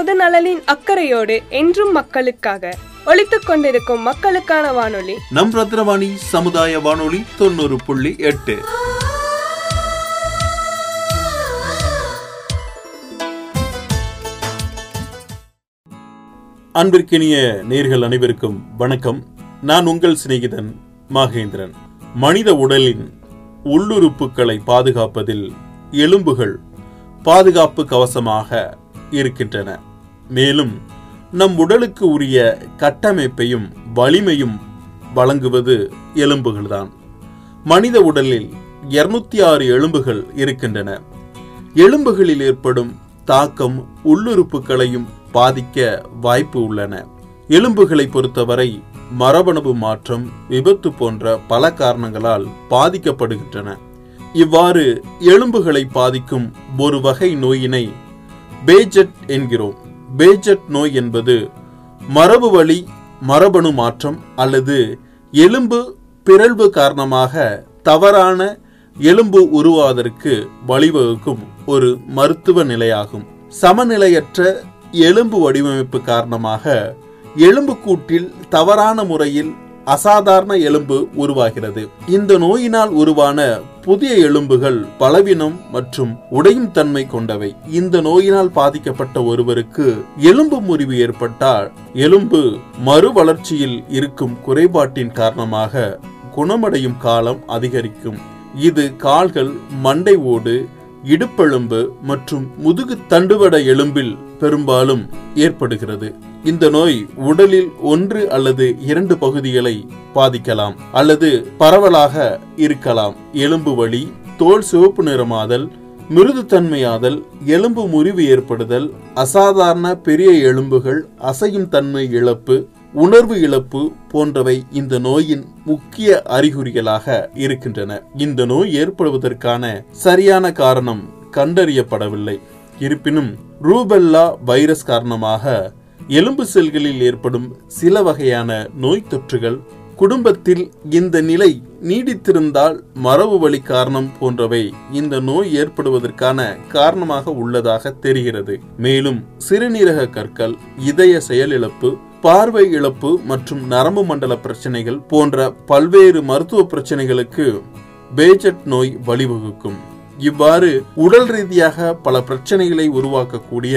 பொது நலனின் அக்கறையோடு என்றும் மக்களுக்காக ஒழித்துக் கொண்டிருக்கும் மக்களுக்கான வானொலி. நம் ரத்னவாணி சமுதாய வானொலி தொண்ணூறு புள்ளி எட்டு. அன்பிற்கினிய நேர்கள் அனைவருக்கும் வணக்கம். நான் உங்கள் சிநேகிதன் மகேந்திரன். மனித உடலின் உள்ளுறுப்புகளை பாதுகாப்பதில் எலும்புகள் பாதுகாப்பு கவசமாக இருக்கின்றன. மேலும் நம் உடலுக்கு உரிய கட்டமைப்பையும் வலிமையும் வழங்குவது எலும்புகள்தான். மனித உடலில் இருநூத்தி ஆறு எலும்புகள் இருக்கின்றன. எலும்புகளில் ஏற்படும் தாக்கம் உள்ளுறுப்புகளையும் பாதிக்க வாய்ப்பு உள்ளன. எலும்புகளை பொறுத்தவரை மரபணு மாற்றம் விபத்து போன்ற பல காரணங்களால் பாதிக்கப்படுகின்றன. இவ்வாறு எலும்புகளை பாதிக்கும் ஒரு வகை நோயினை பேஜெட் என்கிறோம். பேஜெட் நோய் என்பது மரபு வழி மரபணு மாற்றம் அல்லது எலும்பு பிறழ்வு காரணமாக தவறான எலும்பு உருவாவதற்கு வழிவகுக்கும் ஒரு மருத்துவ நிலையாகும். சமநிலையற்ற எலும்பு வடிவமைப்பு காரணமாக எலும்புக்கூட்டில் தவறான முறையில் அசாதாரண எலும்பு உருவாகிறது. இந்த நோயினால் உருவான புதிய எலும்புகள் பலவீனம் மற்றும் உடையும் தன்மை கொண்டவை. இந்த நோயினால் பாதிக்கப்பட்ட ஒருவருக்கு எலும்பு முறிவு ஏற்பட்டால் எலும்பு மறு வளர்ச்சியில் இருக்கும் குறைபாட்டின் காரணமாக குணமடையும் காலம் அதிகரிக்கும். இது கால்கள் மண்டை ஓடு இடுப்பெலும்பு மற்றும் முதுகு தண்டுவட எலும்பில் பெரும்பாலும் ஏற்படுகிறது. இந்த நோய் உடலில் ஒன்று அல்லது இரண்டு பகுதிகளை பாதிக்கலாம் அல்லது பரவலாக இருக்கலாம். எலும்பு வலி தோல் சிவப்பு நிறமாதல் மிருதுத்தன்மையாதல் எலும்பு முறிவு ஏற்படுதல் அசாதாரண பெரிய எலும்புகள் அசையும் தன்மை இழப்பு உணர்வு இழப்பு போன்றவை இந்த நோயின் முக்கிய அறிகுறிகளாக இருக்கின்றன. இந்த நோய் ஏற்படுவதற்கான சரியான காரணம் கண்டறியப்படவில்லை. இருப்பினும் ரூபெல்லா வைரஸ் காரணமாக எலும்பு செல்களில் ஏற்படும் சில வகையான நோய் தொற்றுகள் குடும்பத்தில் இந்த நிலை நீடித்திருந்தால் மரபு வழி காரணம் போன்றவை இந்த நோய் ஏற்படுவதற்கான காரணமாக உள்ளதாக தெரிகிறது. மேலும் சிறுநீரக கற்கள் இதய செயலிழப்பு பார்வை இழப்பு மற்றும் நரம்பு மண்டல பிரச்சனைகள் போன்ற பல்வேறு மருத்துவ பிரச்சனைகளுக்கு பேஜட் நோய் வழிவகுக்கும். இவ்வாறு உடல் ரீதியாக பல பிரச்சனைகளை உருவாக்கக்கூடிய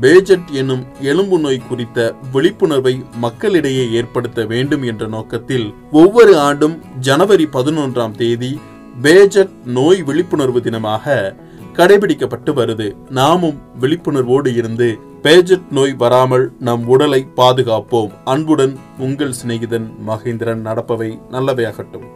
பேஜட் எனும் எலும்பு நோய் குறித்த விழிப்புணர்வை மக்களிடையே ஏற்படுத்த வேண்டும் என்ற நோக்கத்தில் ஒவ்வொரு ஆண்டும் ஜனவரி பதினொன்றாம் தேதி பேஜட் நோய் விழிப்புணர்வு தினமாக கடைபிடிக்கப்பட்டு வருது. நாமும் விழிப்புணர்வோடு இருந்து பேஜட் நோய் வராமல் நம் உடலை பாதுகாப்போம். அன்புடன் உங்கள் சிநேகிதன் மகேந்திரன். நடப்பவை நல்லவையாகட்டும்.